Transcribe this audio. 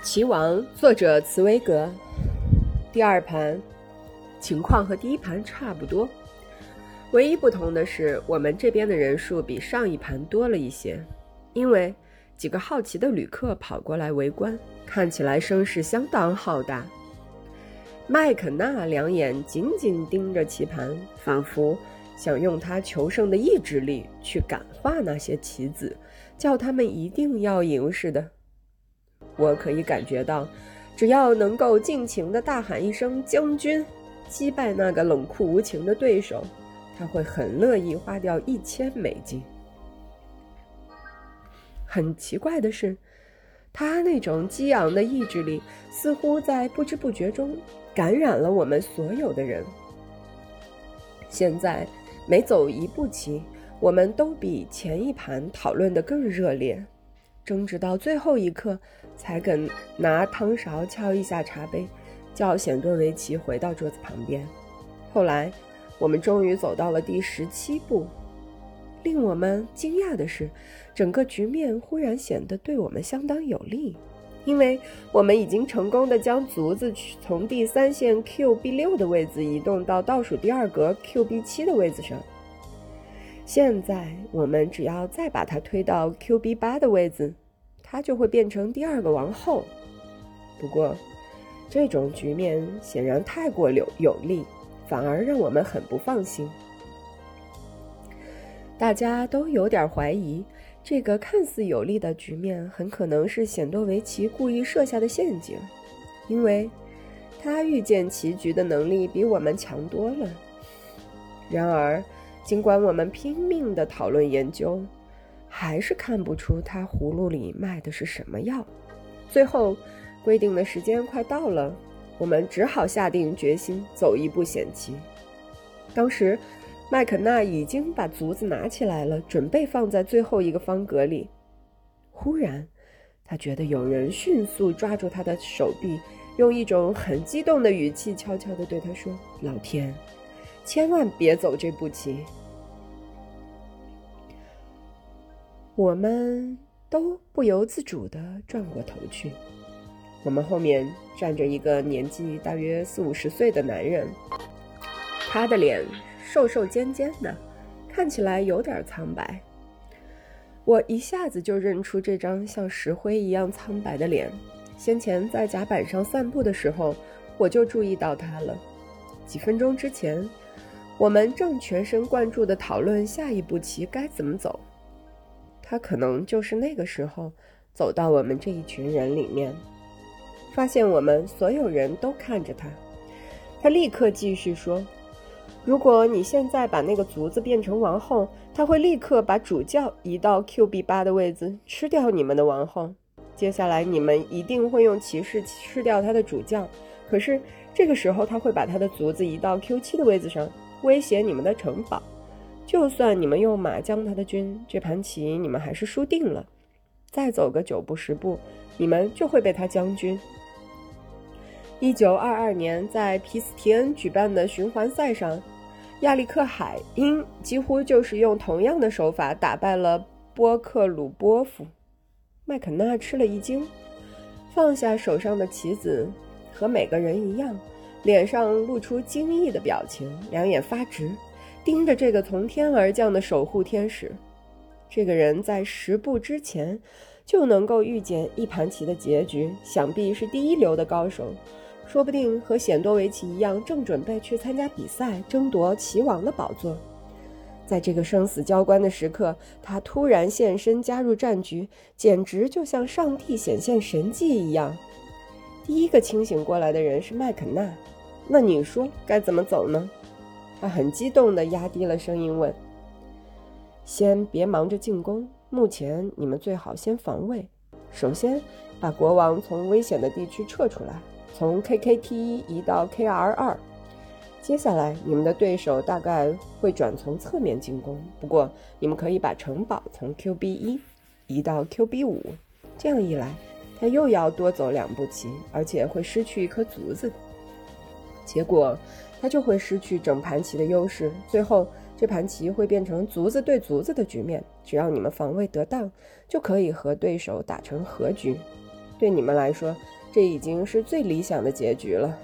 棋王，作者茨威格。第二盘情况和第一盘差不多，唯一不同的是，我们这边的人数比上一盘多了一些，因为几个好奇的旅客跑过来围观，看起来声势相当浩大。麦肯纳两眼紧紧盯着棋盘，仿佛想用他求胜的意志力去感化那些棋子，叫他们一定要赢似的。我可以感觉到，只要能够尽情地大喊一声“将军”，击败那个冷酷无情的对手，他会很乐意花掉一千美金。很奇怪的是，他那种激昂的意志力似乎在不知不觉中感染了我们所有的人。现在每走一步棋，我们都比前一盘讨论的更热烈。争执到最后一刻，才肯拿汤勺敲一下茶杯，叫显多维奇回到桌子旁边。后来，我们终于走到了第十七步。令我们惊讶的是，整个局面忽然显得对我们相当有利，因为我们已经成功的将卒子从第三线 Q B 六的位置移动到倒数第二格 Q B 七的位置上。现在我们只要再把它推到 Q B 八的位置，他就会变成第二个王后。不过，这种局面显然太过有有利，反而让我们很不放心。大家都有点怀疑，这个看似有利的局面很可能是显多维奇故意设下的陷阱，因为他预见棋局的能力比我们强多了。然而，尽管我们拼命的讨论研究，还是看不出他葫芦里卖的是什么药。最后，规定的时间快到了，我们只好下定决心走一步险棋。当时，麦肯纳已经把卒子拿起来了，准备放在最后一个方格里。忽然，他觉得有人迅速抓住他的手臂，用一种很激动的语气悄悄地对他说：“老天，千万别走这步棋！”我们都不由自主地转过头去。我们后面站着一个年纪大约四五十岁的男人，他的脸瘦瘦尖尖的，看起来有点苍白。我一下子就认出这张像石灰一样苍白的脸。先前在甲板上散步的时候，我就注意到他了。几分钟之前，我们正全神贯注地讨论下一步棋该怎么走。他可能就是那个时候走到我们这一群人里面，发现我们所有人都看着他。他立刻继续说：“如果你现在把那个卒子变成王后，他会立刻把主教移到 Q B 八的位置，吃掉你们的王后。接下来你们一定会用骑士吃掉他的主教。可是这个时候他会把他的卒子移到 Q 七的位置上，威胁你们的城堡。”就算你们用马将他的军，这盘棋你们还是输定了。再走个九步十步，你们就会被他将军。一九二二年在皮斯提恩举办的循环赛上，亚历克海因几乎就是用同样的手法打败了波克鲁波夫。麦肯纳吃了一惊，放下手上的棋子，和每个人一样，脸上露出惊异的表情，两眼发直。盯着这个从天而降的守护天使，这个人在十步之前就能够预见一盘棋的结局，想必是第一流的高手，说不定和显多维奇一样，正准备去参加比赛，争夺棋王的宝座。在这个生死交关的时刻，他突然现身加入战局，简直就像上帝显现神迹一样。第一个清醒过来的人是麦肯纳，那你说该怎么走呢？他很激动地压低了声音问：“先别忙着进攻，目前你们最好先防卫。首先，把国王从危险的地区撤出来，从 KKT 一移到 KR 二。接下来，你们的对手大概会转从侧面进攻，不过你们可以把城堡从 QB 一移到 QB 五。这样一来，他又要多走两步棋，而且会失去一颗卒子。结果。”他就会失去整盘棋的优势，最后这盘棋会变成卒子对卒子的局面。只要你们防卫得当，就可以和对手打成和局。对你们来说，这已经是最理想的结局了。